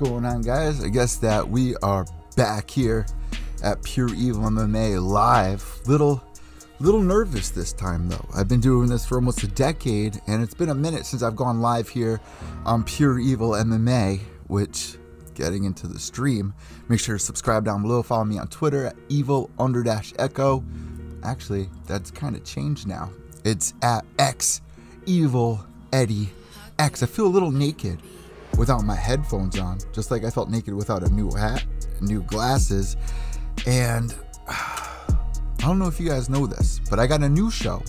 Going on, guys? I guess that we are back here at Pure Evil MMA live. Little, little nervous this time though. I've been doing this for almost a decade, and it's been a minute since I've gone live here on Pure Evil MMA. Which, getting into the stream, make sure to subscribe down below. Follow me on Twitter at Evil under dash Echo. Actually, that's kind of changed now. It's at X Evil Eddie X. I feel a little naked without my headphones on, just like I felt naked without a new hat, new glasses. And I don't know if you guys know this, but I got a new show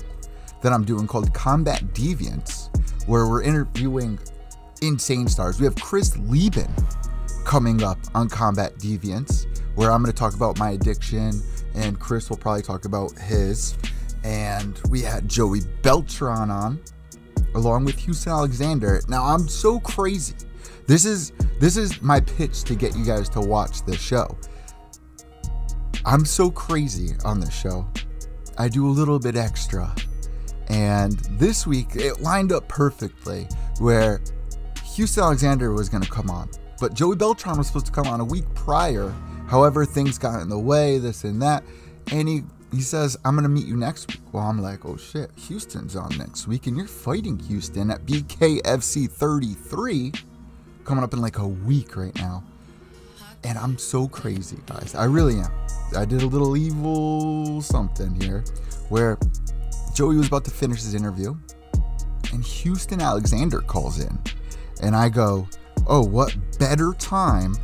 that I'm doing called Combat Deviants, where we're interviewing insane stars. We have Chris Leben coming up on Combat Deviants, where I'm going to talk about my addiction, and Chris will probably talk about his. And we had Joey Beltran on, along with Houston Alexander. Now I'm so crazy. This is this is my pitch to get you guys to watch this show. I'm so crazy on this show. I do a little bit extra. And this week it lined up perfectly where Houston Alexander was going to come on, but Joey Beltran was supposed to come on a week prior. However, things got in the way, this and that, and he he says, I'm going to meet you next week. Well, I'm like, oh shit, Houston's on next week, and you're fighting Houston at BKFC 33 coming up in like a week right now. And I'm so crazy, guys. I really am. I did a little evil something here where Joey was about to finish his interview, and Houston Alexander calls in. And I go, oh, what better time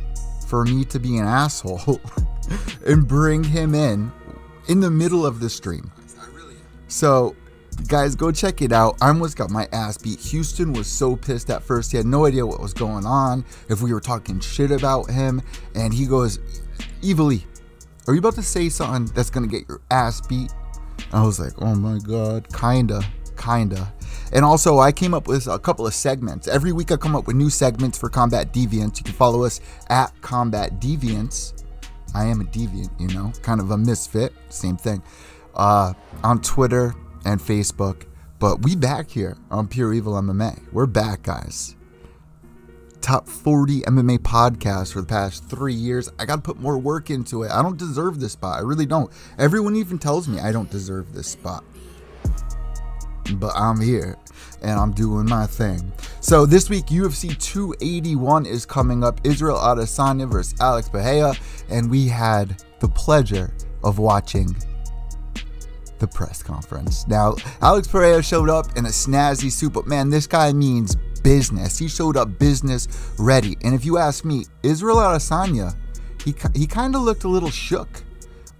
for me to be an asshole and bring him in in the middle of the stream. So, guys, go check it out. I almost got my ass beat. Houston was so pissed at first. He had no idea what was going on, if we were talking shit about him. And he goes, Evilly, are you about to say something that's going to get your ass beat? I was like, oh my God, kinda, kinda. And also, I came up with a couple of segments. Every week, I come up with new segments for Combat Deviants. You can follow us at Combat Deviants. I am a deviant, you know, kind of a misfit, same thing, uh, on Twitter and Facebook. But we back here on Pure Evil MMA. We're back, guys. Top 40 MMA podcast for the past three years. I got to put more work into it. I don't deserve this spot. I really don't. Everyone even tells me I don't deserve this spot. But I'm here and I'm doing my thing. So this week, UFC 281 is coming up. Israel Adesanya versus Alex Pereira, and we had the pleasure of watching the press conference. Now, Alex Pereira showed up in a snazzy suit, but man, this guy means business. He showed up business ready. And if you ask me, Israel Adesanya, he he kind of looked a little shook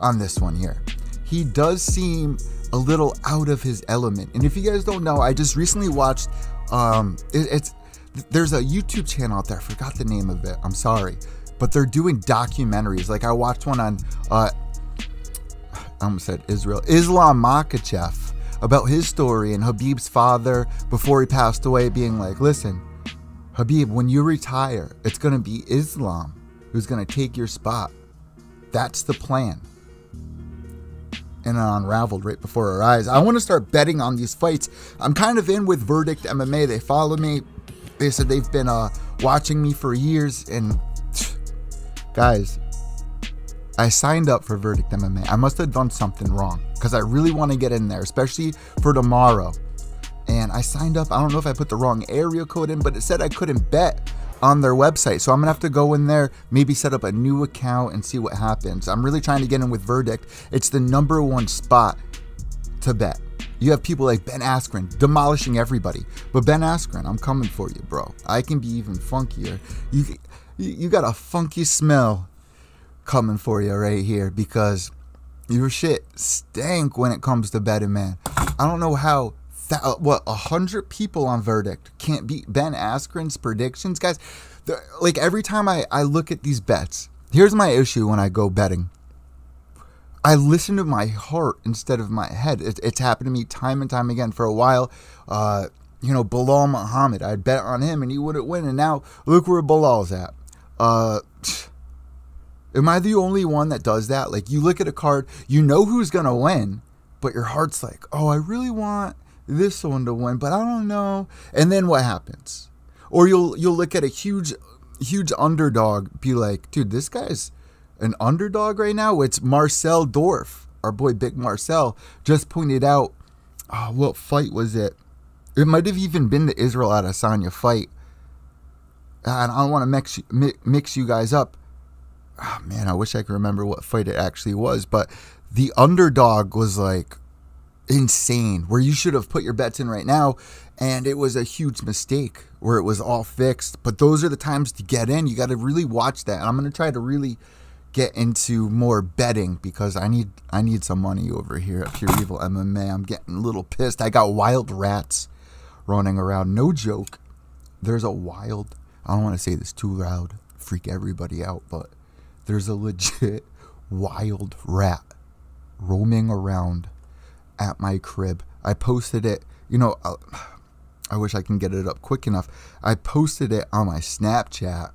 on this one here. He does seem a little out of his element. And if you guys don't know, I just recently watched um it, it's there's a YouTube channel out there. I forgot the name of it. I'm sorry. But they're doing documentaries. Like I watched one on uh I almost said Israel. Islam Makhachev about his story and Khabib's father before he passed away being like, "Listen, Habib, when you retire, it's going to be Islam who's going to take your spot. That's the plan." and it unraveled right before our eyes. I want to start betting on these fights. I'm kind of in with Verdict MMA. They follow me. They said they've been uh, watching me for years. And guys, I signed up for Verdict MMA. I must have done something wrong because I really want to get in there, especially for tomorrow. And I signed up. I don't know if I put the wrong area code in, but it said I couldn't bet on their website. So I'm gonna have to go in there, maybe set up a new account and see what happens. I'm really trying to get in with Verdict. It's the number one spot to bet. You have people like Ben Askren demolishing everybody. But Ben Askren, I'm coming for you, bro. I can be even funkier. You you got a funky smell coming for you right here because your shit stank when it comes to betting, man. I don't know how that what a hundred people on verdict can't beat Ben Askren's predictions, guys. Like every time I I look at these bets, here's my issue when I go betting. I listen to my heart instead of my head. It, it's happened to me time and time again. For a while, uh, you know, Belal Muhammad, I'd bet on him and he wouldn't win. And now look where Belal's at. Uh, am I the only one that does that? Like, you look at a card, you know who's to win, but your heart's like, oh, I really want this one to win, but I don't know. And then what happens? Or you'll you'll look at a huge huge underdog, be like, dude, this guy's an underdog right now. It's Marcel Dorff, our boy Big Marcel, just pointed out. Oh, what fight was it? It might have even been the Israel Adesanya fight. And I don't want to mix mix you guys up. Oh, man, I wish I could remember what fight it actually was, but the underdog was like insane. Where you should have put your bets in right now, and it was a huge mistake where it was all fixed. But those are the times to get in. You got to really watch that. And I'm gonna try to really get into more betting because I need I need some money over here at Pure Evil MMA. I'm getting a little pissed. I got wild rats running around. No joke. There's a wild I don't want to say this too loud, freak everybody out, but there's a legit wild rat roaming around at my crib. I posted it, you know, I, uh, I wish I can get it up quick enough. I posted it on my Snapchat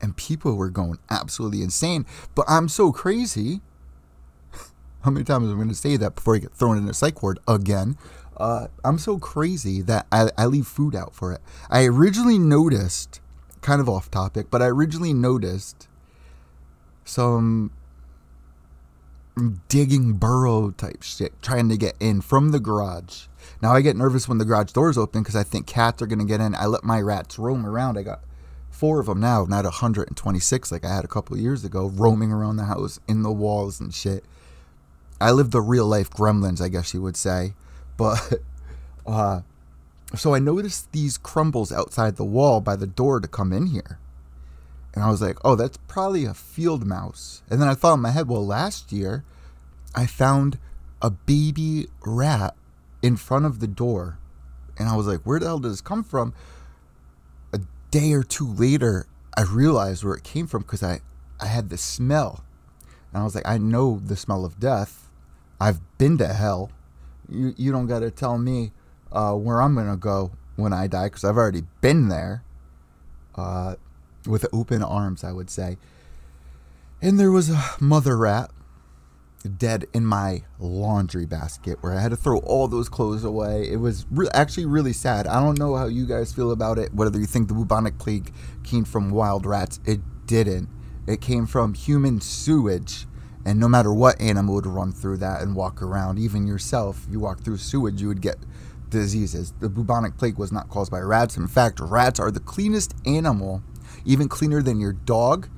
and people were going absolutely insane. But I'm so crazy. How many times am I going to say that before I get thrown in a psych ward again? Uh, I'm so crazy that I, I leave food out for it. I originally noticed, kind of off topic, but I originally noticed some digging burrow type shit trying to get in from the garage. Now I get nervous when the garage doors open because I think cats are to get in. I let my rats roam around. I got four of them now, not 126 like I had a couple years ago, roaming around the house in the walls and shit. I live the real life gremlins, I guess you would say. But uh, so I noticed these crumbles outside the wall by the door to come in here. And I was like, oh, that's probably a field mouse. And then I thought in my head, well, last year I found a baby rat in front of the door. And I was like, where the hell did this come from? A day or two later, I realized where it came from because I, I had the smell. And I was like, I know the smell of death. I've been to hell. You, you don't got to tell me uh, where I'm going to go when I die because I've already been there uh, with open arms, I would say. And there was a mother rat dead in my laundry basket where I had to throw all those clothes away. It was re- actually really sad. I don't know how you guys feel about it, whether you think the bubonic plague came from wild rats. It didn't. It came from human sewage. And no matter what animal would run through that and walk around, even yourself, you walk through sewage, you would get diseases. The bubonic plague was not caused by rats. In fact, rats are the cleanest animal, even cleaner than your dog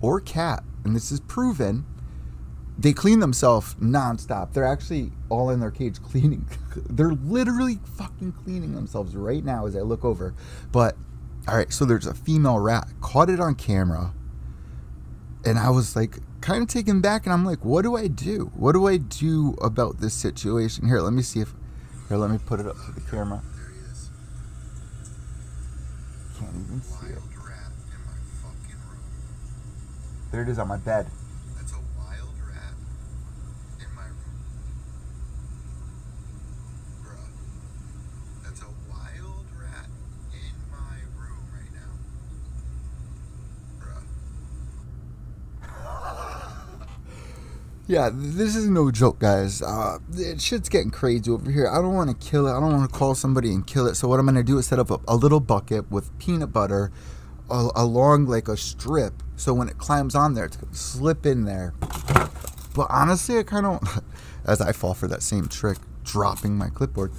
or cat. And this is proven they clean themselves nonstop. They're actually all in their cage cleaning. They're literally fucking cleaning themselves right now as I look over. But all right, so there's a female rat. Caught it on camera. And I was like kind of taken back and I'm like, what do I do? What do I do about this situation? Here, let me see if here, let me put it up to the camera. Can't even see it. There it is on my bed. Yeah, this is no joke, guys. Uh, shit's getting crazy over here. I don't want to kill it. I don't want to call somebody and kill it. So what I'm gonna do is set up a, a little bucket with peanut butter along like a strip. So when it climbs on there, it's gonna slip in there. But honestly, I kind of, as I fall for that same trick, dropping my clipboard.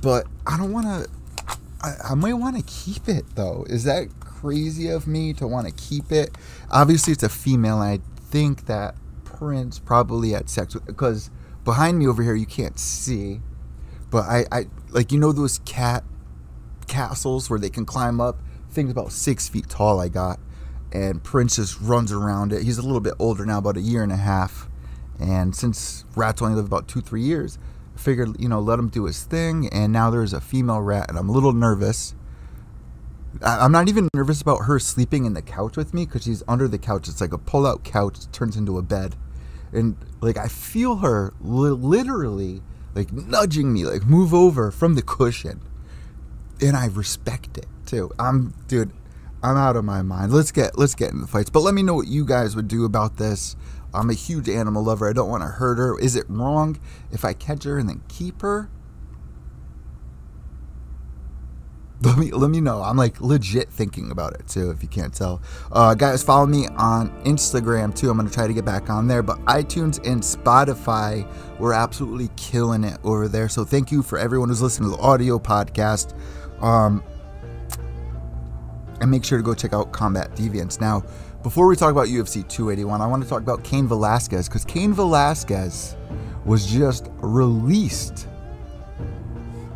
But I don't want to. I, I might want to keep it though. Is that crazy of me to want to keep it? Obviously, it's a female. I think that Prince probably had sex with because behind me over here, you can't see, but I, I like you know those cat castles where they can climb up. Things about six feet tall. I got, and Prince just runs around it. He's a little bit older now, about a year and a half, and since rats only live about two three years, I figured you know let him do his thing. And now there's a female rat, and I'm a little nervous. I'm not even nervous about her sleeping in the couch with me because she's under the couch. It's like a pull-out couch, it turns into a bed, and like I feel her li- literally like nudging me, like move over from the cushion, and I respect it too. I'm dude, I'm out of my mind. Let's get let's get in the fights, but let me know what you guys would do about this. I'm a huge animal lover. I don't want to hurt her. Is it wrong if I catch her and then keep her? let me let me know. I'm like legit thinking about it too. If you can't tell, uh, guys, follow me on Instagram too. I'm gonna try to get back on there. But iTunes and Spotify, we're absolutely killing it over there. So thank you for everyone who's listening to the audio podcast. Um, and make sure to go check out Combat Deviants. Now, before we talk about UFC 281, I want to talk about Cain Velasquez because Cain Velasquez was just released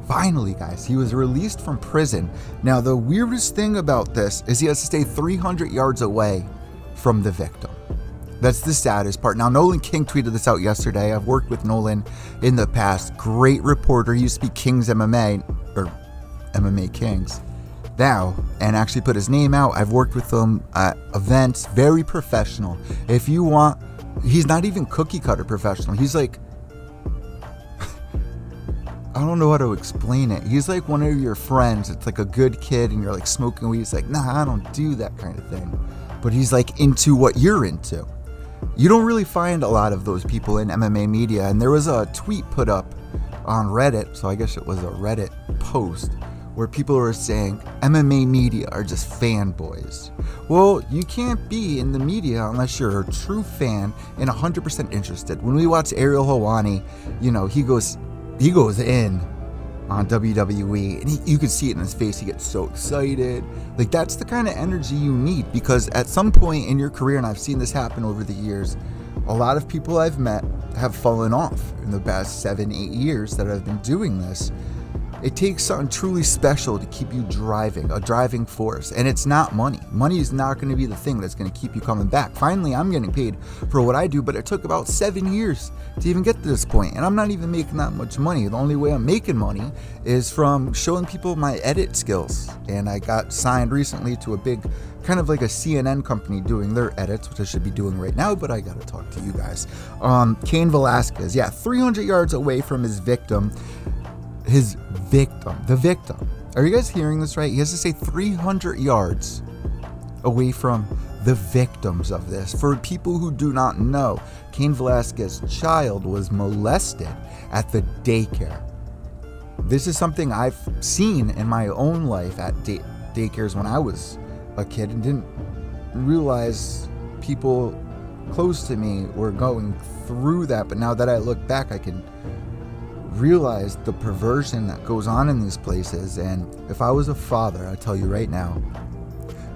Finally, guys, he was released from prison. Now, the weirdest thing about this is he has to stay 300 yards away from the victim. That's the saddest part. Now, Nolan King tweeted this out yesterday. I've worked with Nolan in the past. Great reporter. He used to be Kings MMA, or MMA Kings now, and actually put his name out. I've worked with him at events. Very professional. If you want, he's not even cookie cutter professional. He's like I don't know how to explain it. He's like one of your friends. It's like a good kid, and you're like smoking weed. He's like, nah, I don't do that kind of thing. But he's like into what you're into. You don't really find a lot of those people in MMA media. And there was a tweet put up on Reddit, so I guess it was a Reddit post, where people are saying MMA media are just fanboys. Well, you can't be in the media unless you're a true fan and 100% interested. When we watch Ariel Helwani, you know, he goes he goes in on WWE and he, you can see it in his face. He gets so excited. Like that's the kind of energy you need because at some point in your career, and I've seen this happen over the years, a lot of people I've met have fallen off in the past seven, eight years that I've been doing this. It takes something truly special to keep you driving, a driving force. And it's not money. Money is not going to be the thing that's going to keep you coming back. Finally, I'm getting paid for what I do, but it took about seven years to even get to this point. And I'm not even making that much money. The only way I'm making money is from showing people my edit skills. And I got signed recently to a big, kind of like a CNN company doing their edits, which I should be doing right now, but I got to talk to you guys. Um, Cain Velasquez, yeah, 300 yards away from his victim his victim, the victim. Are you guys hearing this right? He has to stay 300 yards away from the victims of this. For people who do not know, Cain Velasquez's child was molested at the daycare. This is something I've seen in my own life at day- daycares when I was a kid and didn't realize people close to me were going through that. But now that I look back, I can realize the perversion that goes on in these places. And if I was a father, I tell you right now,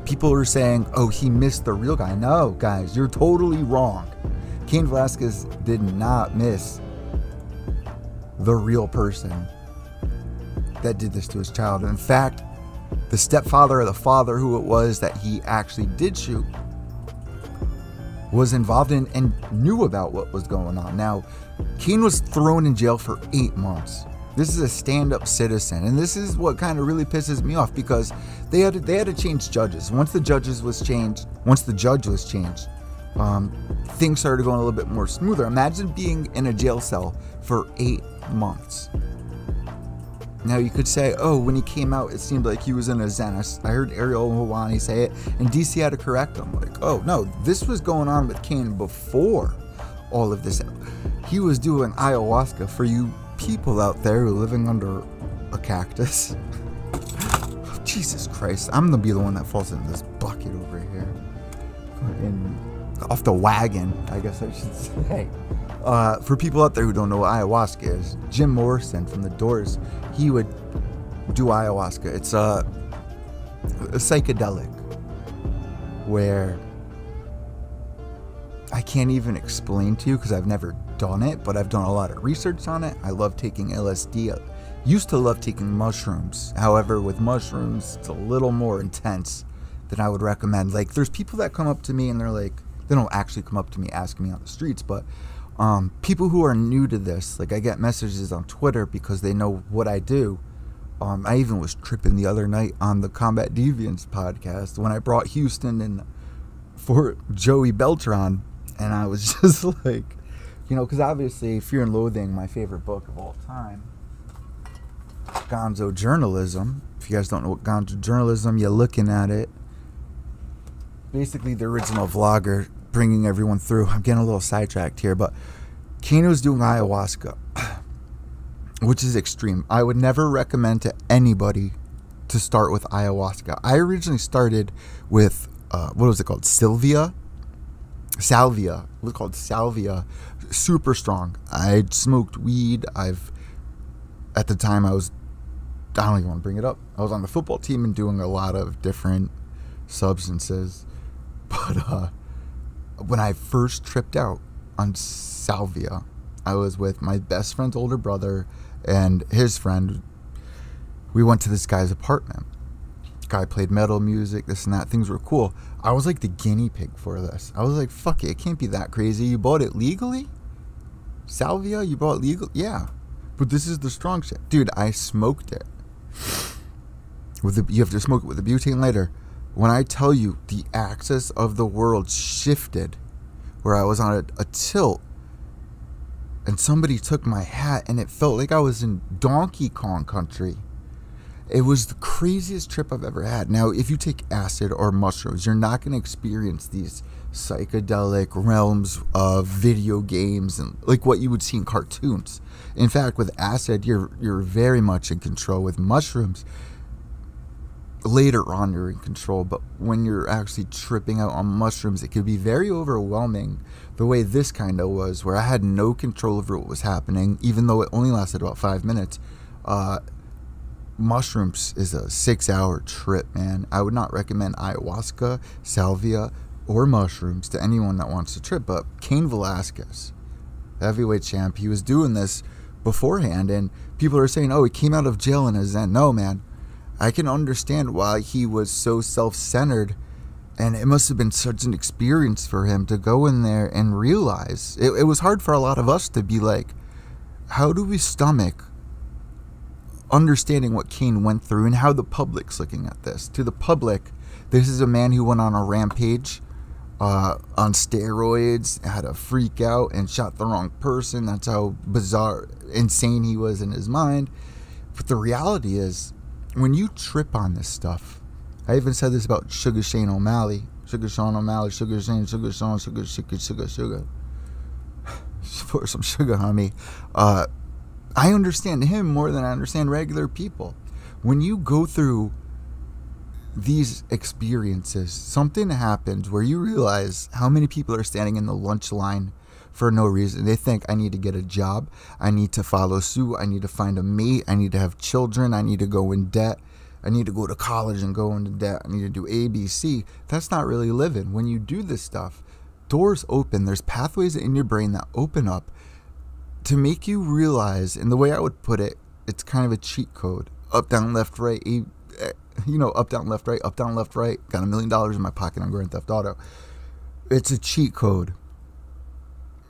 people are saying, oh, he missed the real guy. No, guys, you're totally wrong. Cain Velasquez did not miss the real person that did this to his child. In fact, the stepfather or the father who it was that he actually did shoot was involved in and knew about what was going on. Now, Cain was thrown in jail for eight months. This is a stand-up citizen, and this is what kind of really pisses me off because they had to, they had to change judges. Once the judges was changed, once the judge was changed, um, things started going a little bit more smoother. Imagine being in a jail cell for eight months. Now you could say, oh, when he came out, it seemed like he was in a zen. I, heard Ariel Helwani say it, and DC had to correct him. Like, oh no, this was going on with Cain before all of this. He was doing ayahuasca for you people out there who are living under a cactus. Jesus Christ, I'm gonna be the one that falls into this bucket over here. Off the wagon, I guess I should say. Uh, for people out there who don't know what ayahuasca is, Jim Morrison from The Doors, he would do ayahuasca. It's a, a psychedelic where I can't even explain to you because I've never done it, but I've done a lot of research on it. I love taking LSD. I used to love taking mushrooms. However, with mushrooms, it's a little more intense than I would recommend. Like, there's people that come up to me and they're like, they don't actually come up to me asking me on the streets, but um, people who are new to this, like I get messages on Twitter because they know what I do. Um, I even was tripping the other night on the Combat Deviants podcast when I brought Houston and for Joey Beltran, and I was just like, you know, because obviously Fear and Loathing, my favorite book of all time, Gonzo journalism. If you guys don't know what Gonzo journalism, you're looking at it. Basically, the original vlogger bringing everyone through. I'm getting a little sidetracked here, but Kano's doing ayahuasca, which is extreme. I would never recommend to anybody to start with ayahuasca. I originally started with uh, what was it called? Sylvia, salvia. It was called salvia. Super strong. I smoked weed. I've at the time I was. I don't even want to bring it up. I was on the football team and doing a lot of different substances, but uh, when I first tripped out on salvia, I was with my best friend's older brother and his friend. We went to this guy's apartment. Guy played metal music, this and that. Things were cool. I was like the guinea pig for this. I was like, fuck it, it can't be that crazy. You bought it legally? Salvia? You bought legal? Yeah. But this is the strong shit. Dude, I smoked it. With the, you have to smoke it with a butane lighter when I tell you the axis of the world shifted, where I was on a, a, tilt, and somebody took my hat, and it felt like I was in Donkey Kong country. It was the craziest trip I've ever had. Now, if you take acid or mushrooms, you're not going to experience these psychedelic realms of video games and like what you would see in cartoons. In fact, with acid, you're you're very much in control. With mushrooms, later on you're in control, but when you're actually tripping out on mushrooms, it can be very overwhelming. The way this kind of was, where I had no control over what was happening, even though it only lasted about five minutes. Uh, mushrooms is a six hour trip, man. I would not recommend ayahuasca, salvia, or mushrooms to anyone that wants to trip. But Cain Velasquez, heavyweight champ, he was doing this beforehand, and people are saying, oh, he came out of jail in a Zen. No, man. I can understand why he was so self centered. And it must have been such an experience for him to go in there and realize it, it was hard for a lot of us to be like, how do we stomach understanding what Cain went through and how the public's looking at this? To the public, this is a man who went on a rampage uh, on steroids, had a freak out, and shot the wrong person. That's how bizarre, insane he was in his mind. But the reality is, when you trip on this stuff, I even said this about Sugar Shane O'Malley, Sugar Sean O'Malley, Sugar Shane, Sugar Sean, Sugar, Sugar, Sugar, Sugar. Pour some sugar me. Uh, I understand him more than I understand regular people. When you go through these experiences, something happens where you realize how many people are standing in the lunch line for no reason. They think I need to get a job, I need to follow suit, I need to find a mate, I need to have children, I need to go in debt, I need to go to college and go into debt, I need to do ABC. That's not really living. When you do this stuff, doors open, there's pathways in your brain that open up to make you realize, and the way I would put it, it's kind of a cheat code. Up, down, left, right, eh, you know, up, down, left, right, up, down, left, right. Got a million dollars in my pocket on Grand Theft Auto. It's a cheat code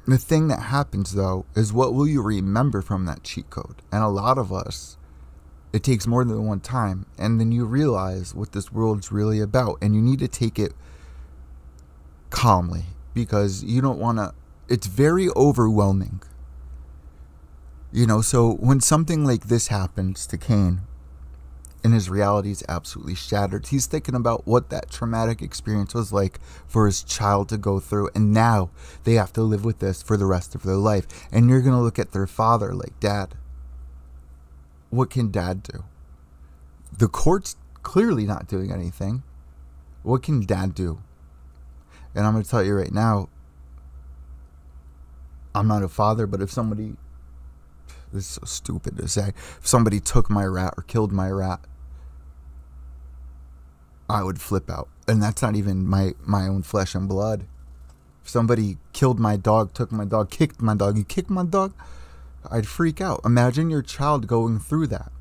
the thing that happens though is what will you remember from that cheat code? And a lot of us, it takes more than one time. And then you realize what this world's really about. And you need to take it calmly because you don't want to, it's very overwhelming. You know, so when something like this happens to Cain, and his reality is absolutely shattered. He's thinking about what that traumatic experience was like for his child to go through, and now they have to live with this for the rest of their life. And you're going to look at their father like, Dad, what can dad do? The court's clearly not doing anything. What can dad do? And I'm going to tell you right now, I'm not a father, but if somebody this is so stupid to say. If somebody took my rat or killed my rat, I would flip out. And that's not even my, my own flesh and blood. If somebody killed my dog, took my dog, kicked my dog, you kicked my dog, I'd freak out. Imagine your child going through that.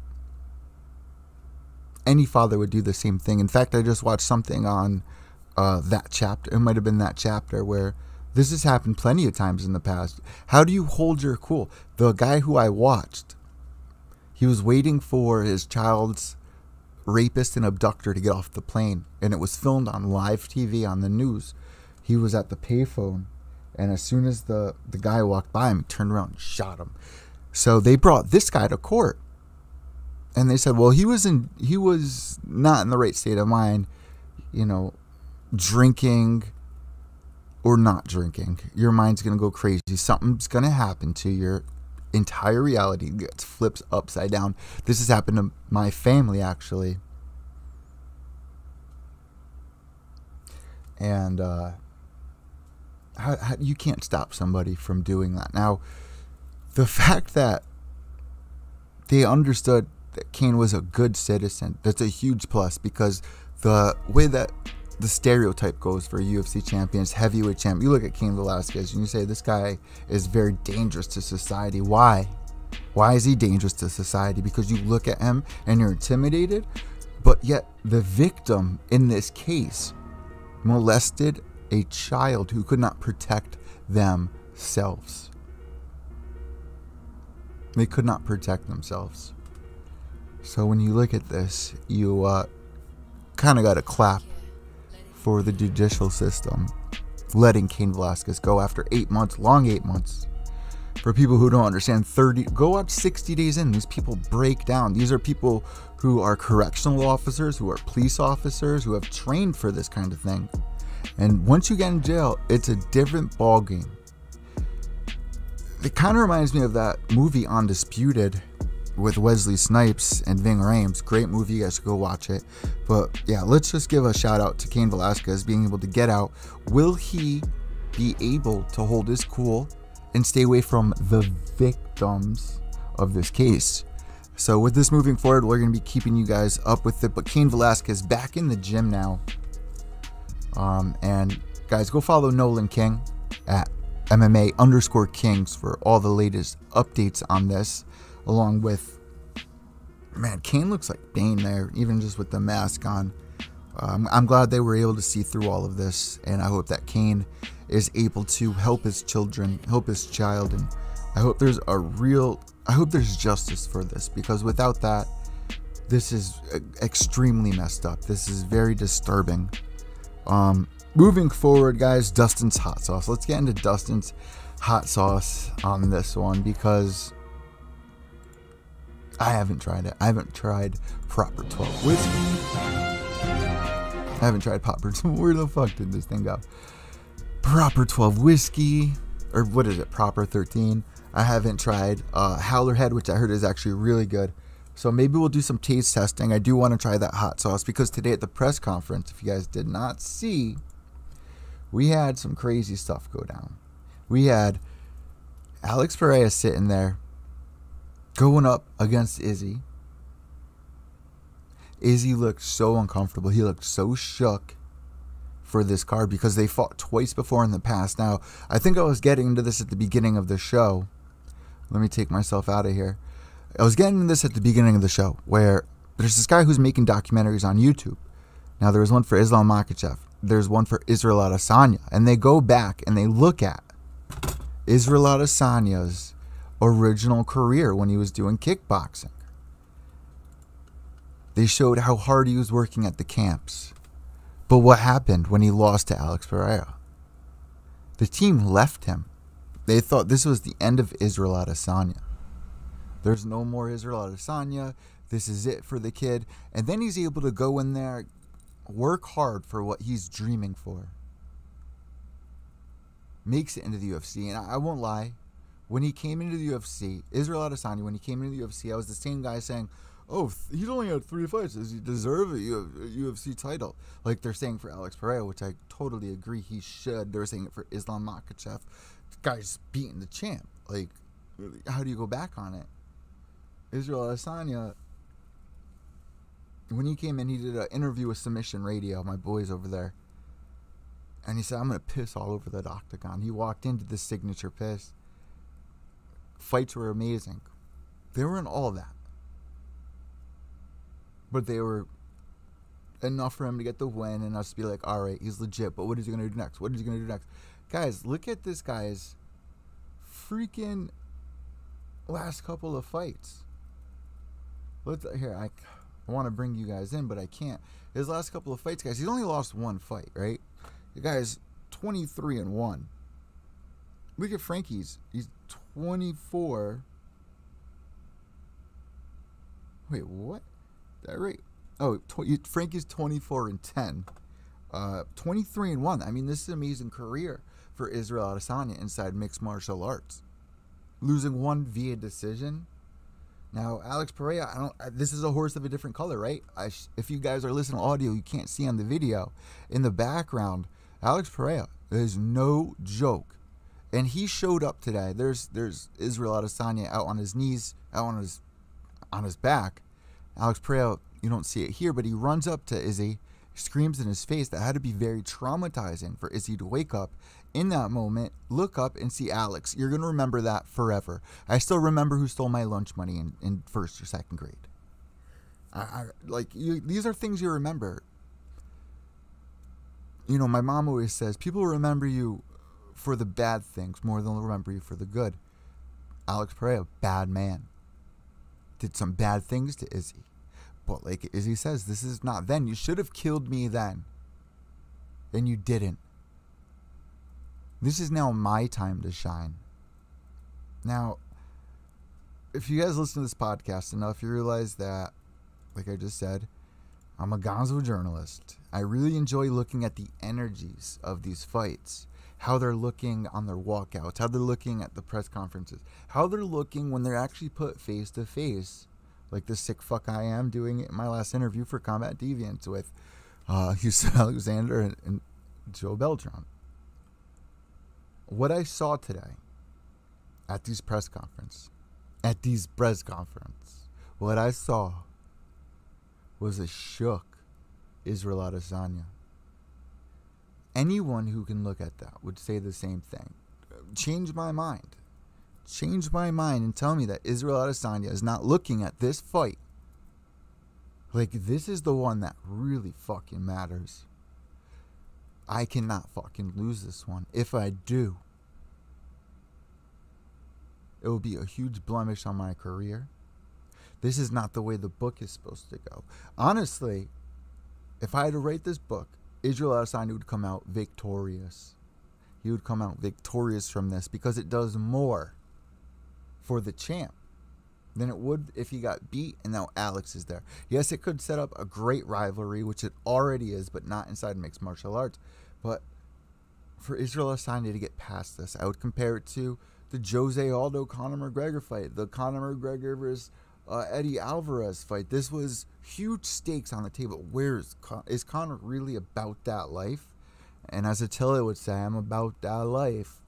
Any father would do the same thing. In fact, I just watched something on uh, that chapter. It might have been that chapter where this has happened plenty of times in the past. How do you hold your cool? The guy who I watched, he was waiting for his child's rapist and abductor to get off the plane, and it was filmed on live TV on the news. He was at the payphone, and as soon as the, the guy walked by him, he turned around and shot him. So they brought this guy to court. And they said, well, he was in he was not in the right state of mind, you know, drinking or not drinking. Your mind's gonna go crazy. Something's gonna happen to your entire reality gets flips upside down. This has happened to my family actually. And uh, how, how, you can't stop somebody from doing that. Now, the fact that they understood that Cain was a good citizen, that's a huge plus because the way that the stereotype goes for UFC champions, heavyweight champ. You look at Cain Velasquez and you say this guy is very dangerous to society. Why? Why is he dangerous to society? Because you look at him and you're intimidated, but yet the victim in this case molested a child who could not protect themselves. They could not protect themselves. So when you look at this, you uh, kind of got to clap for the judicial system letting Cain Velasquez go after eight months, long eight months. For people who don't understand, 30, go up 60 days in. These people break down. These are people who are correctional officers, who are police officers, who have trained for this kind of thing. And once you get in jail, it's a different ball game. It kind of reminds me of that movie Undisputed with Wesley Snipes and Ving Rhames. Great movie, you guys go watch it. But yeah, let's just give a shout out to Cain Velasquez being able to get out. Will he be able to hold his cool and stay away from the victims of this case? So with this moving forward, we're gonna be keeping you guys up with it. But Cain Velasquez back in the gym now. Um, and guys, go follow Nolan King at MMA underscore Kings for all the latest updates on this along with man, Cain looks like Bane there, even just with the mask on. Um, I'm glad they were able to see through all of this, and I hope that Cain is able to help his children, help his child, and I hope there's a real, I hope there's justice for this because without that, this is extremely messed up. This is very disturbing. Um, moving forward, guys, Dustin's hot sauce. Let's get into Dustin's hot sauce on this one because I haven't tried it. I haven't tried proper 12 whiskey. I haven't tried proper. Where the fuck did this thing go? Proper 12 whiskey, or what is it? Proper 13. I haven't tried uh, Howler Head, which I heard is actually really good. So maybe we'll do some taste testing. I do want to try that hot sauce because today at the press conference, if you guys did not see, we had some crazy stuff go down. We had Alex Pereira sitting there going up against Izzy. Izzy looked so uncomfortable. He looked so shook for this card because they fought twice before in the past. Now, I think I was getting into this at the beginning of the show. Let me take myself out of here. I was getting into this at the beginning of the show where there's this guy who's making documentaries on YouTube. Now, there was one for Islam Makhachev. There's one for Israel Adesanya. And they go back and they look at Israel Adesanya's original career when he was doing kickboxing. They showed how hard he was working at the camps. But what happened when he lost to Alex Pereira? The team left him. They thought this was the end of Israel Adesanya. There's no more Israel Adesanya. This is it for the kid. And then he's able to go in there, work hard for what he's dreaming for. Makes it into the UFC. And I, won't lie, when he came into the UFC, Israel Adesanya, when he came into the UFC, I was the same guy saying, "Oh, he's only had three fights. Does he deserve a UFC title?" Like they're saying for Alex Pereira, which I totally agree he should. They're saying it for Islam Makhachev. The guy's beating the champ. Like, how do you go back on it? Israel Adesanya, when he came in, he did an interview with Submission Radio, my boys over there. And he said, I'm going to piss all over that octagon. He walked into the signature piss. Fights were amazing. They weren't all that. But they were enough for him to get the win and us to be like, all right, he's legit. But what is he going to do next? What is he going to do next? Guys, look at this guy's freaking last couple of fights. Let's here. I, I want to bring you guys in, but I can't. His last couple of fights, guys. He's only lost one fight, right? The guy's 23 and one. Look at Frankie's. He's 24. Wait, what? That right? Oh, tw- Frankie's 24 and 10. Uh, 23 and 1. I mean, this is an amazing career for Israel Adesanya inside mixed martial arts. Losing one via decision. Now, Alex Pereira, I don't. This is a horse of a different color, right? I, if you guys are listening to audio, you can't see on the video. In the background, Alex Pereira is no joke, and he showed up today. There's there's Israel Adesanya out on his knees, out on his on his back. Alex Pereira, you don't see it here, but he runs up to Izzy, screams in his face. That had to be very traumatizing for Izzy to wake up in that moment, look up and see Alex. You're gonna remember that forever. I still remember who stole my lunch money in, in first or second grade. I, I like you, these are things you remember. You know, my mom always says people remember you for the bad things more than they'll remember you for the good. Alex Pereira, bad man. Did some bad things to Izzy. But like Izzy says, this is not then. You should have killed me then. And you didn't. This is now my time to shine. Now, if you guys listen to this podcast enough, you realize that, like I just said, I'm a gonzo journalist. I really enjoy looking at the energies of these fights, how they're looking on their walkouts, how they're looking at the press conferences, how they're looking when they're actually put face to face, like the sick fuck I am doing in my last interview for Combat Deviants with uh, Houston Alexander and, and Joe Beltran what I saw today at these press conference, at these press conference, what I saw was a shook Israel Adesanya. Anyone who can look at that would say the same thing. Change my mind. Change my mind and tell me that Israel Adesanya is not looking at this fight like this is the one that really fucking matters. I cannot fucking lose this one. If I do, it will be a huge blemish on my career. This is not the way the book is supposed to go. Honestly, if I had to rate this book, Israel Adesanya would come out victorious. He would come out victorious from this because it does more for the champ than it would if he got beat and now Alex is there. Yes, it could set up a great rivalry, which it already is, but not inside mixed martial arts. But for Israel Adesanya to get past this, I would compare it to the Jose Aldo Conor McGregor fight, the Conor McGregor versus uh, Eddie Alvarez fight. This was huge stakes on the table. Where is Con- is Conor really about that life? And as Attila would say, I'm about that life.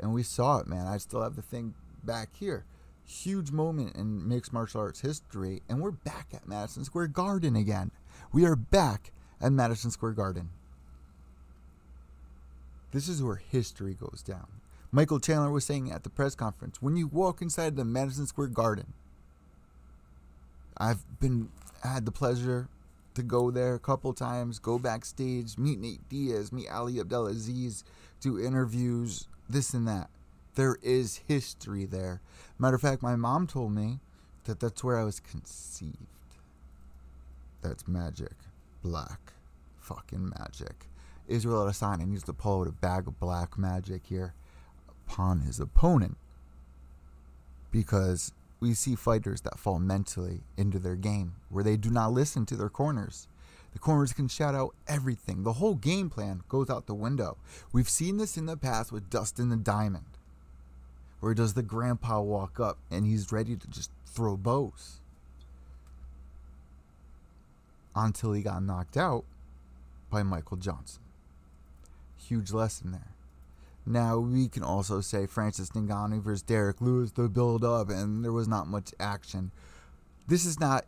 And we saw it, man. I still have the thing back here huge moment in mixed martial arts history, and we're back at Madison Square Garden again. We are back at Madison Square Garden. This is where history goes down. Michael Chandler was saying at the press conference when you walk inside the Madison Square Garden, I've been had the pleasure to go there a couple times, go backstage, meet Nate Diaz, meet Ali Abdelaziz, do interviews, this and that there is history there. Matter of fact, my mom told me that that's where I was conceived. That's magic. Black. Fucking magic. Israel Adesanya needs to pull out a bag of black magic here upon his opponent. Because we see fighters that fall mentally into their game, where they do not listen to their corners. The corners can shout out everything. The whole game plan goes out the window. We've seen this in the past with Dustin the Diamond Where does the grandpa walk up and he's ready to just throw bows? Until he got knocked out by Michael Johnson. Huge lesson there. Now we can also say Francis Ngannou versus Derrick Lewis, the build up, and there was not much action. This is not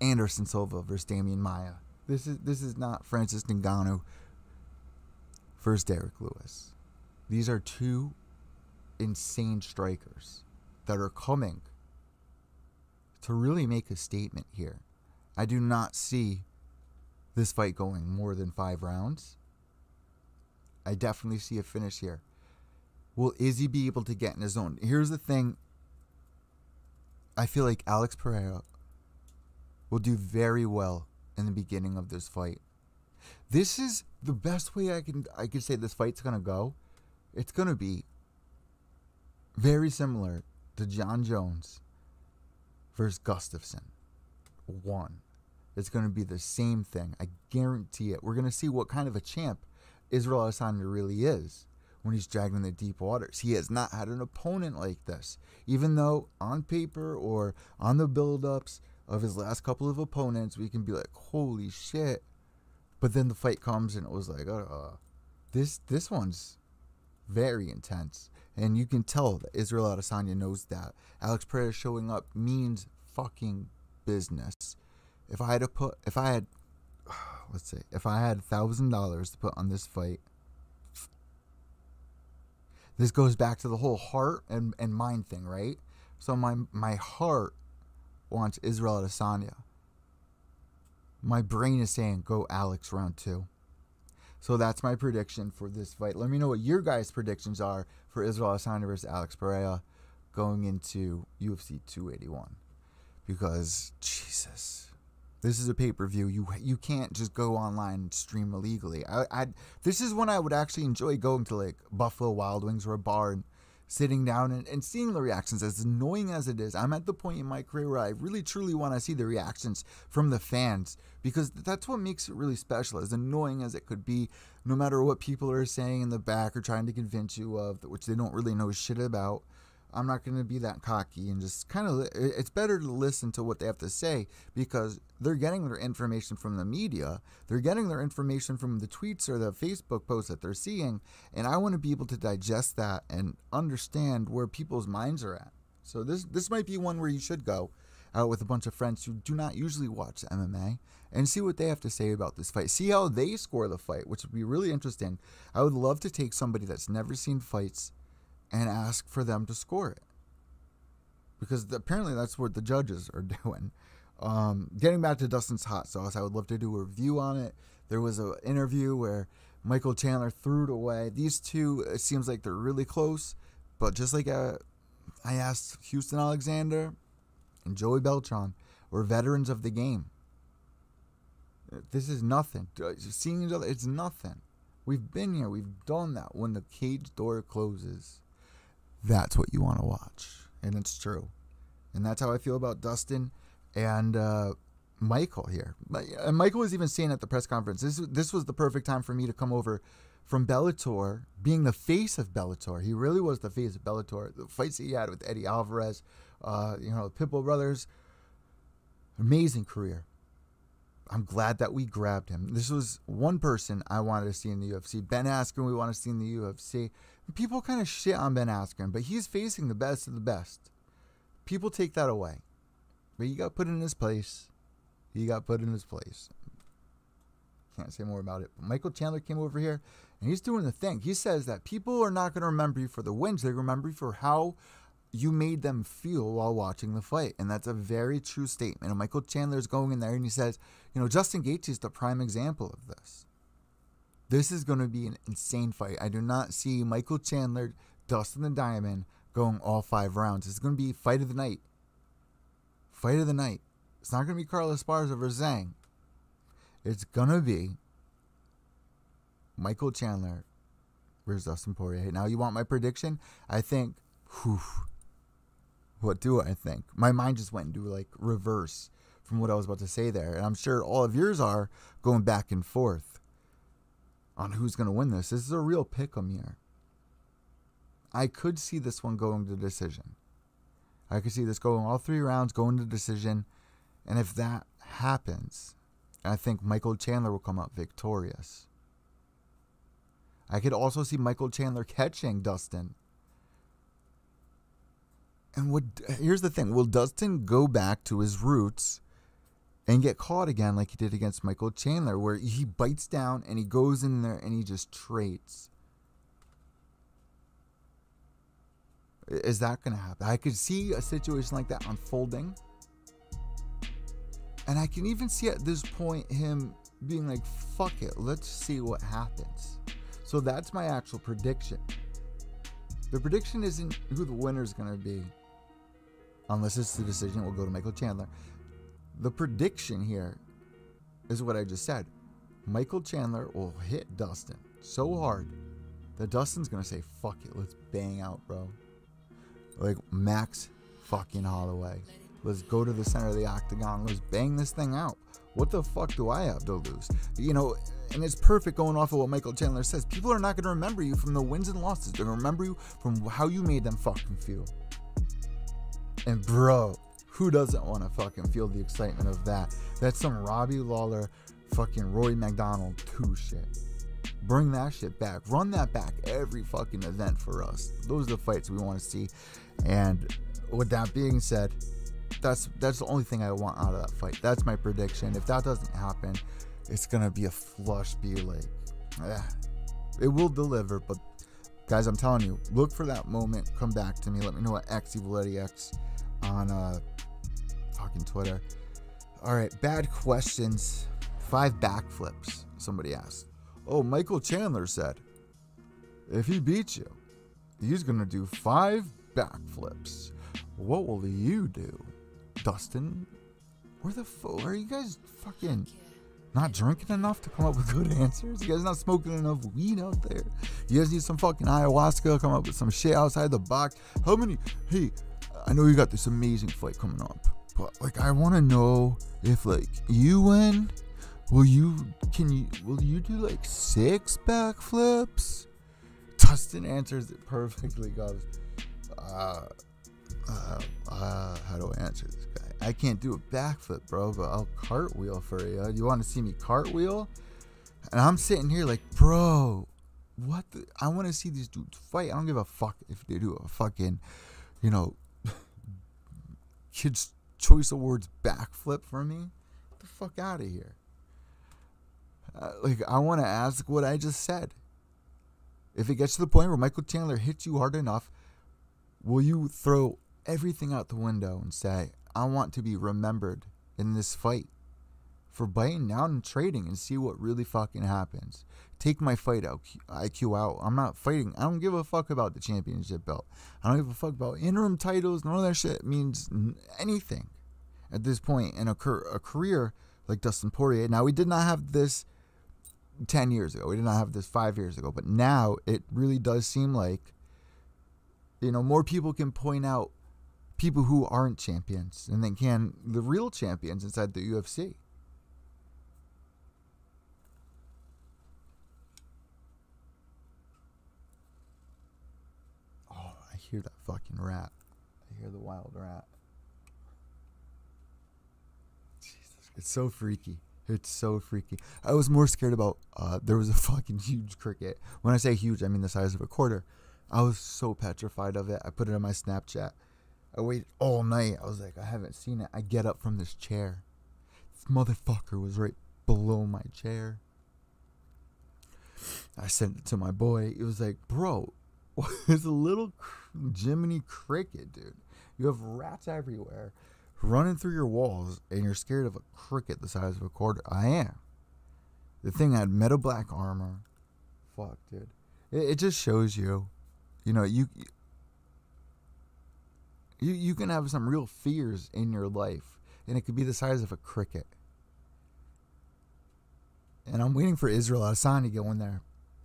Anderson Silva versus Demian Maia. This is this is not Francis Ngannou versus Derrick Lewis. These are two insane strikers that are coming to really make a statement here. I do not see this fight going more than five rounds. I definitely see a finish here. Will Izzy be able to get in his zone? Here's the thing. I feel like Alex Pereira will do very well in the beginning of this fight. This is the best way I can I can say this fight's gonna go. It's gonna be very similar to Jon Jones versus Gustafsson. One. It's to be the same thing. I guarantee it. We're to see what kind of a champ Israel Adesanya really is when he's dragging the deep waters. He has not had an opponent like this. Even though on paper or on the build-ups of his last couple of opponents, we can be like, holy shit. But then the fight comes and it was like, uh, this this one's very intense. And you can tell that Israel Adesanya knows that. Alex Pereira showing up means fucking business. If I had to put, if I had, let's say, if I had thousand dollars to put on this fight, this goes back to the whole heart and, and mind thing, right? So my my heart wants Israel Adesanya. My brain is saying go Alex round two. So that's my prediction for this fight. Let me know what your guys' predictions are for Israel Adesanya versus Alex Pereira going into UFC 281. Because Jesus, this is a pay per view. You you can't just go online and stream illegally. I, I this is when I would actually enjoy going to like Buffalo Wild Wings or a bar and sitting down and, and seeing the reactions. As annoying as it is, I'm at the point in my career where I really truly want to see the reactions from the fans because that's what makes it really special. As annoying as it could be, no matter what people are saying in the back or trying to convince you of, which they don't really know shit about. I'm not going to be that cocky and just kind of. It's better to listen to what they have to say because they're getting their information from the media. They're getting their information from the tweets or the Facebook posts that they're seeing. And I want to be able to digest that and understand where people's minds are at. So this this might be one where you should go out with a bunch of friends who do not usually watch MMA and see what they have to say about this fight. See how they score the fight, which would be really interesting. I would love to take somebody that's never seen fights and ask for them to score it. Because apparently that's what the judges are doing. Um, getting back to Dustin's hot sauce, I would love to do a review on it. There was an interview where Michael Chandler threw it away. These two, it seems like they're really close, but just like uh, I asked Houston Alexander and Joey Beltran, we're veterans of the game. This is nothing. Seeing each other, it's nothing. We've been here. We've done that. When the cage door closes, that's what you want to watch. And it's true. And that's how I feel about Dustin and uh, Michael here. And Michael was even saying at the press conference, this, this was the perfect time for me to come over from Bellator, being the face of Bellator. He really was the face of Bellator. The fights he had with Eddie Alvarez, uh, you know, the Pitbull brothers, amazing career. I'm glad that we grabbed him. This was one person I wanted to see in the UFC. Ben Askren, we want to see in the UFC. People kind of shit on Ben Askren, but he's facing the best of the best. People take that away. But he got put in his place. He got put in his place. Can't say more about it. But Michael Chandler came over here and he's doing the thing. He says that people are not going to remember you for the wins, they remember you for how you made them feel while watching the fight. And that's a very true statement. And Michael Chandler is going in there and he says, you know, Justin Gaethje is the prime example of this. This is going to be an insane fight. I do not see Michael Chandler, Dustin the Diamond going all five rounds. It's going to be fight of the night. Fight of the night. It's not going to be Carlos Esparza versus Zhang. It's going to be Michael Chandler versus Dustin Poirier. Now, you want my prediction? I think, whew, what do I think? My mind just went into like reverse from what I was about to say there. And I'm sure all of yours are going back and forth on who's going to win this. This is a real pick 'em here. I could see this one going to decision. I could see this going all three rounds, going to decision. And if that happens, I think Michael Chandler will come out victorious. I could also see Michael Chandler catching Dustin. And would here's the thing: Will Dustin go back to his roots and get caught again like he did against Michael Chandler, where he bites down and he goes in there and he just trades. Is that going to happen? I could see a situation like that unfolding. And I can even see at this point him being like, fuck it, let's see what happens. So that's my actual prediction. The prediction isn't who the winner is going to be, unless it's the decision will go to Michael Chandler. The prediction here is what I just said. Michael Chandler will hit Dustin so hard that Dustin's going to say, fuck it, let's bang out, bro. Like Max fucking Holloway. Let's go to the center of the octagon. Let's bang this thing out. What the fuck do I have to lose? You know, and it's perfect going off of what Michael Chandler says. People are not going to remember you from the wins and losses. They're going to remember you from how you made them fucking feel. And bro, who doesn't want to fucking feel the excitement of that? That's some Robbie Lawler, fucking Rory MacDonald 2 shit. Bring that shit back. Run that back every fucking event for us. Those are the fights we want to see. And with that being said, that's that's the only thing I want out of that fight. That's my prediction. If that doesn't happen, it's gonna be a flush. Be like, yeah, it will deliver. But guys, I'm telling you, look for that moment. Come back to me. Let me know at X X on uh, fucking Twitter. All right, bad questions. Five backflips. Somebody asked. Oh, Michael Chandler said, if he beats you, he's gonna do five backflips. What will you do? Dustin, where the fuck are you guys fucking not drinking enough to come up with good answers? You guys not smoking enough weed out there? You guys need some fucking ayahuasca, come up with some shit outside the box. How many? Hey, I know you got this amazing fight coming up, but like I want to know if like you win, will you can you will you do like six backflips? Dustin answers it perfectly. Goes, uh, uh, uh, how do I answer this guy? I can't do a backflip, bro, but I'll cartwheel for you. You want to see me cartwheel? And I'm sitting here like, bro, what? The? I want to see these dudes fight. I don't give a fuck if they do a fucking, you know, Kids Choice Awards backflip for me. The fuck out of here. Uh, like, I want to ask what I just said. If it gets to the point where Michael Chandler hits you hard enough, will you throw everything out the window and say, I want to be remembered in this fight for biting down and trading and see what really fucking happens. Take my fight out IQ out. I'm not fighting. I don't give a fuck about the championship belt. I don't give a fuck about interim titles. None of that shit means anything at this point in a, a career like Dustin Poirier. Now, we did not have this 10 years ago. We did not have this five years ago. But now it really does seem like, you know, more people can point out people who aren't champions and they can the real champions inside the UFC. Oh, I hear that fucking rat. I hear the wild rat. Jesus, it's so freaky. It's so freaky. I was more scared about uh, there was a fucking huge cricket. When I say huge, I mean the size of a quarter. I was so petrified of it. I put it on my Snapchat. I waited all night. I was like, I haven't seen it. I get up from this chair. This motherfucker was right below my chair. I sent it to my boy. It was like, bro, it's a little Jiminy Cricket, dude. You have rats everywhere running through your walls, and you're scared of a cricket the size of a quarter. I am. The thing had metal black armor. Fuck, dude. It, it just shows you, you know, you you, you can have some real fears in your life, and it could be the size of a cricket. And I'm waiting for Israel Adesanya to go in there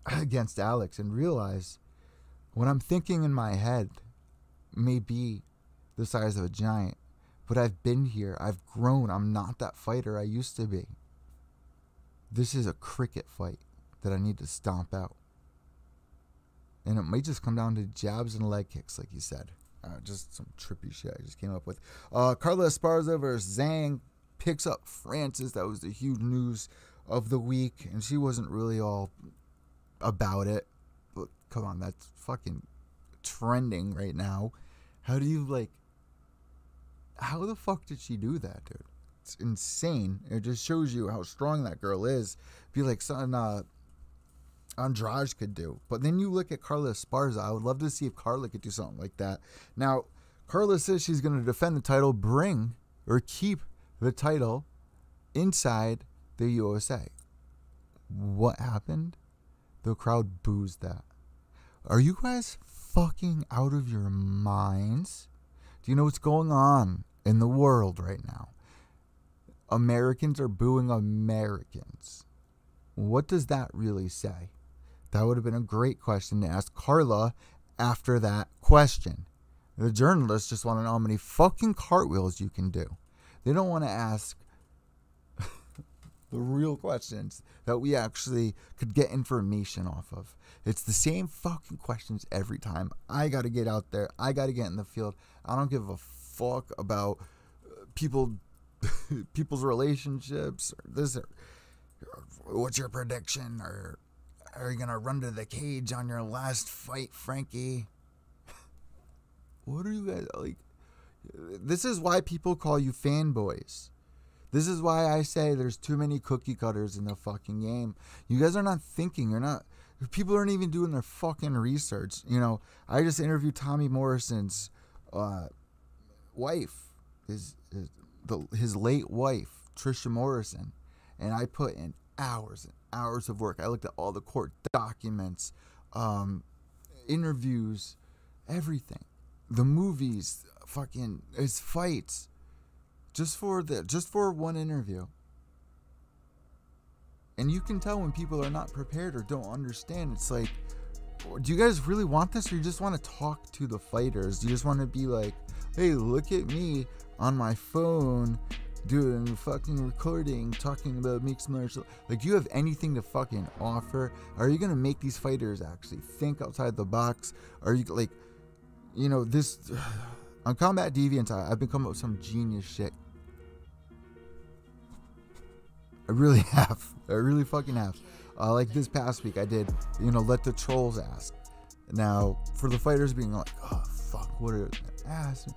against Alex and realize what I'm thinking in my head may be the size of a giant, but I've been here. I've grown. I'm not that fighter I used to be. This is a cricket fight that I need to stomp out. And it might just come down to jabs and leg kicks, like you said. Uh, just some trippy shit I just came up with. Uh, Carla Esparza versus Zhang picks up Francis. That was the huge news of the week, and she wasn't really all about it. Come on, that's fucking trending right now. How do you like? How the fuck did she do that, dude? it's insane. It just shows you how strong that girl is. Be like something uh, Andrade could do. But then you look at Carla Esparza. I would love to see if Carla could do something like that. Now, Carla says she's going to defend the title, bring or keep the title inside the USA. What happened? The crowd boos that. Are you guys fucking out of your minds? Do you know what's going on in the world right now? Americans are booing Americans. What does that really say? That would have been a great question to ask Carla after that question. The journalists just want to know how many fucking cartwheels you can do. They don't want to ask the real questions that we actually could get information off of. It's the same fucking questions every time. I got to get out there. I got to get in the field. I don't give a fuck about uh, people people's relationships or this or what's your prediction or are you going to run to the cage on your last fight, Frankie? what are you guys like this is why people call you fanboys. This is why I say there's too many cookie cutters in the fucking game. You guys are not thinking. You're not. People aren't even doing their fucking research. You know, I just interviewed Tommy Morrison's uh, wife, his his, the, his late wife, Trisha Morrison, and I put in hours and hours of work. I looked at all the court documents, um, interviews, everything, the movies, fucking his fights just for the just for one interview. And you can tell when people are not prepared or don't understand. It's like, do you guys really want this, or you just want to talk to the fighters? Do you just want to be like, hey, look at me on my phone doing fucking recording, talking about mixed martial. Like, do you have anything to fucking offer? Are you gonna make these fighters actually think outside the box? Are you like, you know, this on Combat Deviant? I've been coming up with some genius shit I really have. I really fucking have. Uh, like this past week, I did, you know, let the trolls ask. Now, for the fighters being like, oh, fuck, what are ask?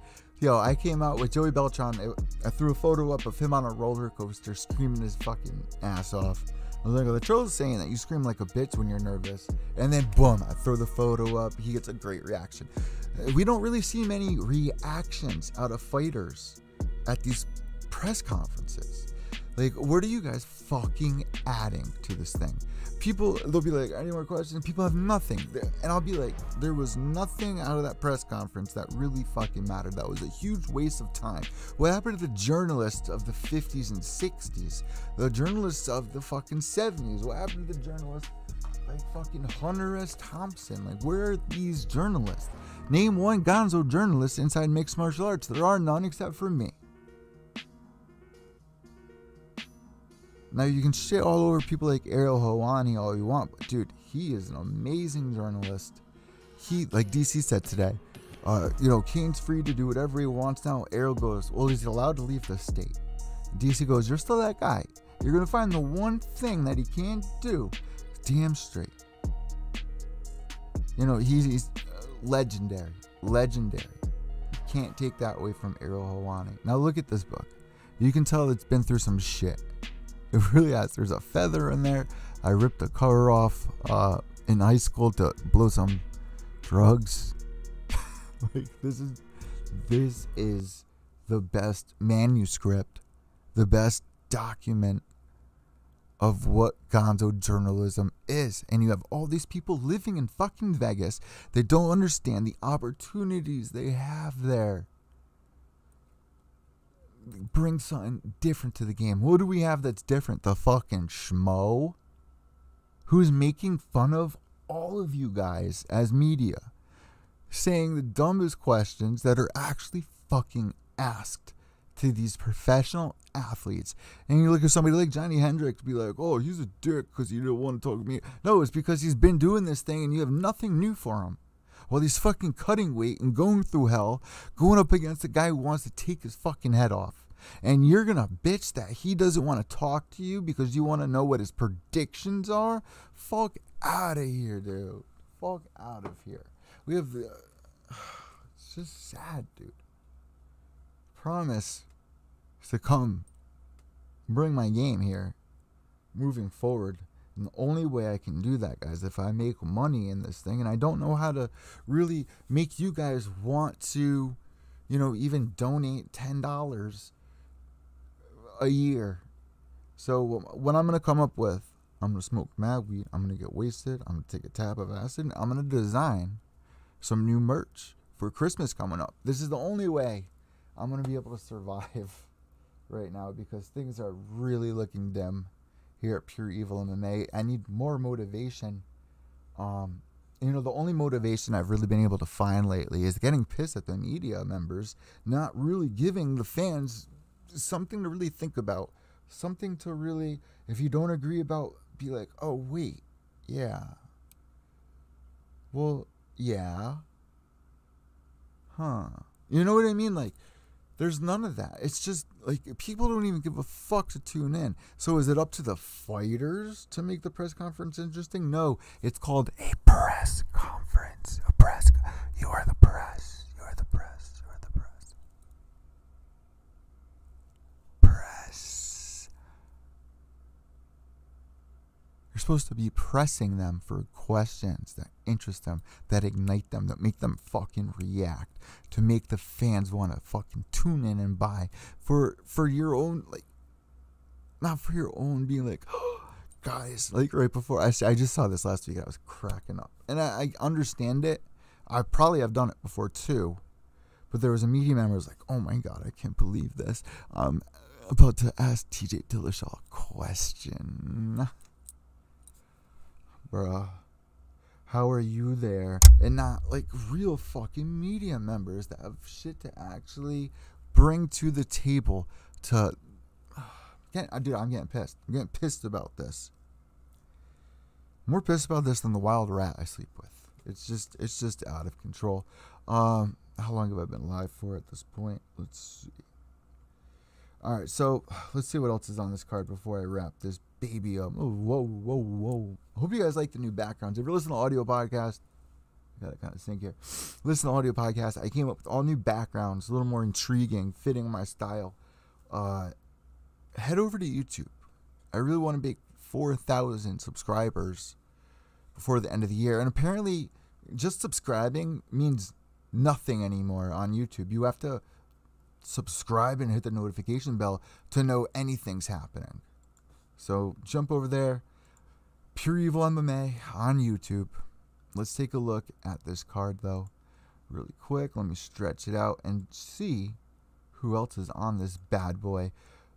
Yo, I came out with Joey Beltran. I threw a photo up of him on a roller coaster screaming his fucking ass off. I was like, the trolls saying that you scream like a bitch when you're nervous. And then, boom, I throw the photo up. He gets a great reaction. We don't really see many reactions out of fighters at these press conferences. Like, what are you guys fucking adding to this thing? People, they'll be like, any more questions? People have nothing. And I'll be like, there was nothing out of that press conference that really fucking mattered. That was a huge waste of time. What happened to the journalists of the 50s and 60s? The journalists of the fucking 70s? What happened to the journalists like fucking Hunter S. Thompson? Like, where are these journalists? Name one gonzo journalist inside mixed martial arts. There are none except for me. Now you can shit all over people like Ariel Helwani all you want, but dude, he is an amazing journalist. He, like DC said today, uh, you know, Cain's free to do whatever he wants now. Ariel goes, well, he's allowed to leave the state. DC goes, you're still that guy. You're gonna find the one thing that he can't do. Damn straight. You know, he's, he's uh, legendary, legendary. You can't take that away from Ariel Helwani. Now look at this book. You can tell it's been through some shit. It really has. There's a feather in there. I ripped the cover off uh, in high school to blow some drugs. like this is this is the best manuscript, the best document of what gonzo journalism is. And you have all these people living in fucking Vegas. They don't understand the opportunities they have there bring something different to the game. What do we have that's different? The fucking schmo who's making fun of all of you guys as media, saying the dumbest questions that are actually fucking asked to these professional athletes. And you look at somebody like Johnny Hendricks, be like, oh, he's a dick because he didn't want to talk to me. No, it's because he's been doing this thing and you have nothing new for him. While he's fucking cutting weight and going through hell, going up against a guy who wants to take his fucking head off. And you're to bitch that he doesn't want to talk to you because you want to know what his predictions are? Fuck out of here, dude. Fuck out of here. We have. Uh, it's just sad, dude. Promise to come bring my game here moving forward. And the only way I can do that, guys, if I make money in this thing, and I don't know how to really make you guys want to, you know, even donate ten dollars a year. So what I'm gonna come up with, I'm gonna smoke mad weed. I'm gonna get wasted. I'm gonna take a tab of acid. I'm gonna design some new merch for Christmas coming up. This is the only way I'm gonna be able to survive right now because things are really looking dim here at Pure Evil MMA. I need more motivation. Um, you know, the only motivation I've really been able to find lately is getting pissed at the media members not really giving the fans something to really think about, something to really, if you don't agree about, be like, oh, wait, yeah. Well, yeah. Huh. You know what I mean? Like, there's none of that. It's just like people don't even give a fuck to tune in. So is it up to the fighters to make the press conference interesting? No, it's called a press conference. A press. You are the press. You are the press. You are the press. Press. You're supposed to be pressing them for questions that interest them, that ignite them, that make them fucking react, to make the fans want to fucking tune in and buy for for your own like, not for your own being like. guys, like right before I, I just saw this last week, I was cracking up, and I, I understand it. I probably have done it before too, but there was a media member who was like, "Oh my god, I can't believe this." I'm about to ask TJ Dillashaw a question, bruh how are you there? And not like real fucking media members that have shit to actually bring to the table to. Get, dude, I'm getting pissed. I'm getting pissed about this. More pissed about this than the wild rat I sleep with. It's just, it's just out of control. Um, how long have I been live for at this point? Let's see. All right, so let's see what else is on this card before I wrap this baby up. Oh, whoa, whoa, whoa. Hope you guys like the new backgrounds. If you're listening to audio podcast, I gotta kind of sync here. Listen to audio podcast. I came up with all new backgrounds, a little more intriguing, fitting my style. Uh, head over to YouTube. I really want to make 4,000 subscribers before the end of the year. And apparently, just subscribing means nothing anymore on YouTube. You have to subscribe and hit the notification bell to know anything's happening. So jump over there, Pure Evil MMA on YouTube. Let's take a look at this card though, really quick. Let me stretch it out and see who else is on this bad boy.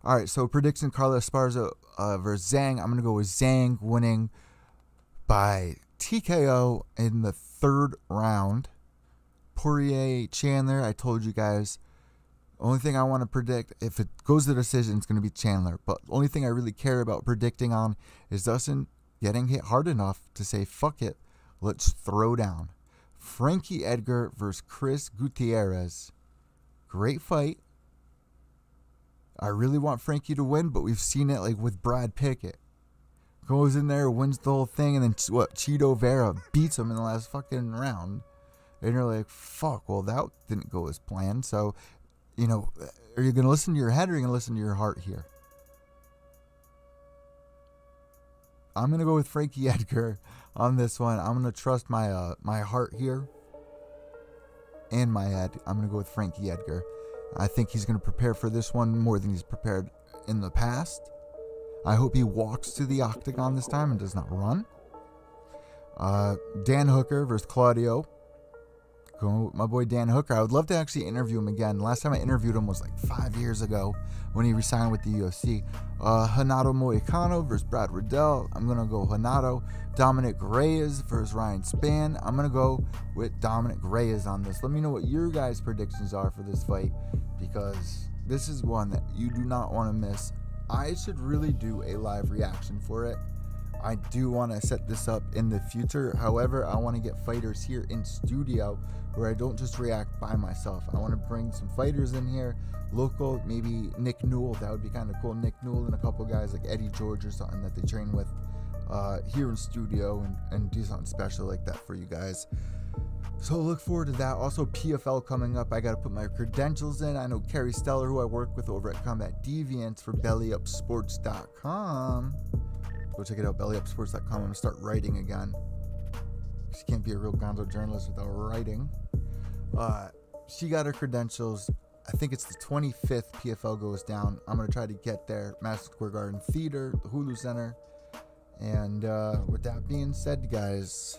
All right, so prediction: Carlos Esparza uh, versus Zhang. I'm gonna go with Zhang winning by TKO in the third round. Poirier Chandler. I told you guys only thing I want to predict, if it goes to decision, it's going to be Chandler. But the only thing I really care about predicting on is Dustin getting hit hard enough to say, fuck it, let's throw down. Frankie Edgar versus Chris Gutierrez. Great fight. I really want Frankie to win, but we've seen it like with Brad Pickett. Goes in there, wins the whole thing, and then what? Chito Vera beats him in the last fucking round. And you're like, fuck, well, that didn't go as planned. So you know, are you going to listen to your head or are you going to listen to your heart here? I'm going to go with Frankie Edgar on this one. I'm going to trust my uh, my heart here and my head. I'm going to go with Frankie Edgar. I think he's going to prepare for this one more than he's prepared in the past. I hope he walks to the octagon this time and does not run. Uh, Dan Hooker versus Claudio going with my boy Dan Hooker. I would love to actually interview him again. Last time I interviewed him was like five years ago when he resigned with the UFC. Uh, Renato Moicano versus Brad Riddell. I'm going to go Renato. Dominick Reyes versus Ryan Spann. I'm going to go with Dominick Reyes on this. Let me know what your guys' predictions are for this fight because this is one that you do not want to miss. I should really do a live reaction for it. I do want to set this up in the future. However, I want to get fighters here in studio where I don't just react by myself. I want to bring some fighters in here, local, maybe Nick Newell. That would be kind of cool. Nick Newell and a couple guys like Eddie George or something that they train with uh, here in studio and, and do something special like that for you guys. So look forward to that. Also, PFL coming up. I got to put my credentials in. I know Carrie Steller, who I work with over at Combat Deviants for BellyUpSports.com. Go check it out, BellyUpSports.com. I'm gonna start writing again. She can't be a real gonzo journalist without writing. Uh, she got her credentials. I think it's the 25th PFL goes down. I'm gonna try to get there. Madison Square Garden Theater, the Hulu Center. And uh, with that being said, guys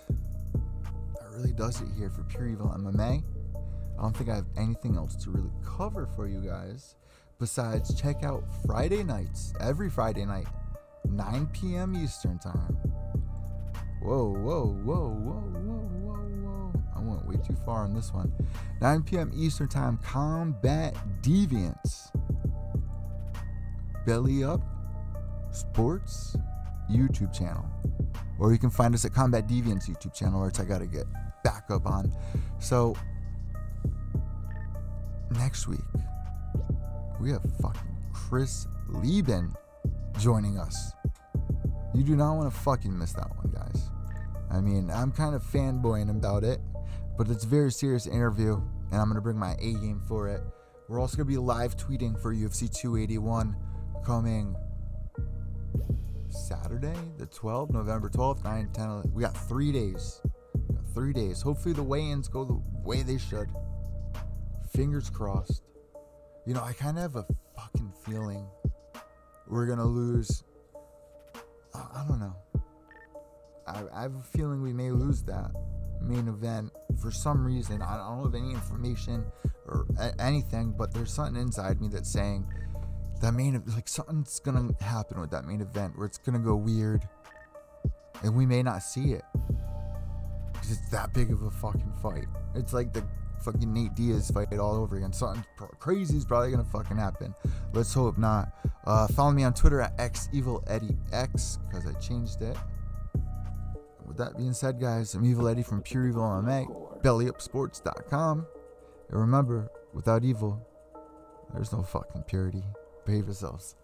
that really does it here for Pure Evil MMA. I don't think I have anything else to really cover for you guys besides check out Friday nights, every Friday night, 9 p.m. Eastern Time. Whoa, whoa, whoa, whoa, whoa, whoa, whoa. I went way too far on this one. 9 p.m. Eastern Time, Combat Deviants. Belly Up Sports YouTube channel. Or you can find us at Combat Deviants YouTube channel, which I gotta get back up on. So next week we have fucking Chris Leben joining us. You do not want to fucking miss that one, guys. I mean, I'm kind of fanboying about it, but it's a very serious interview, and I'm gonna bring my A game for it. We're also gonna be live tweeting for UFC 281 coming Saturday, the 12th, November 12th, 9, 10, 11. We got three days three days. Hopefully the weigh-ins go the way they should. Fingers crossed. You know, I kind of have a fucking feeling we're gonna lose. I, don't know. I, I have a feeling we may lose that main event for some reason. I don't have any information or a- anything, but there's something inside me that's saying that main like something's gonna happen with that main event where it's gonna go weird, and we may not see it because it's that big of a fucking fight. It's like the fucking Nate Diaz fight all over again. Something crazy is probably gonna fucking happen. Let's hope not. Uh, follow me on Twitter at xevileddiex because I changed it. With that being said, guys, I'm Evil Eddie from Pure Evil MMA, BellyUpSports.com. And remember, without evil, there's no fucking purity. Behave yourselves.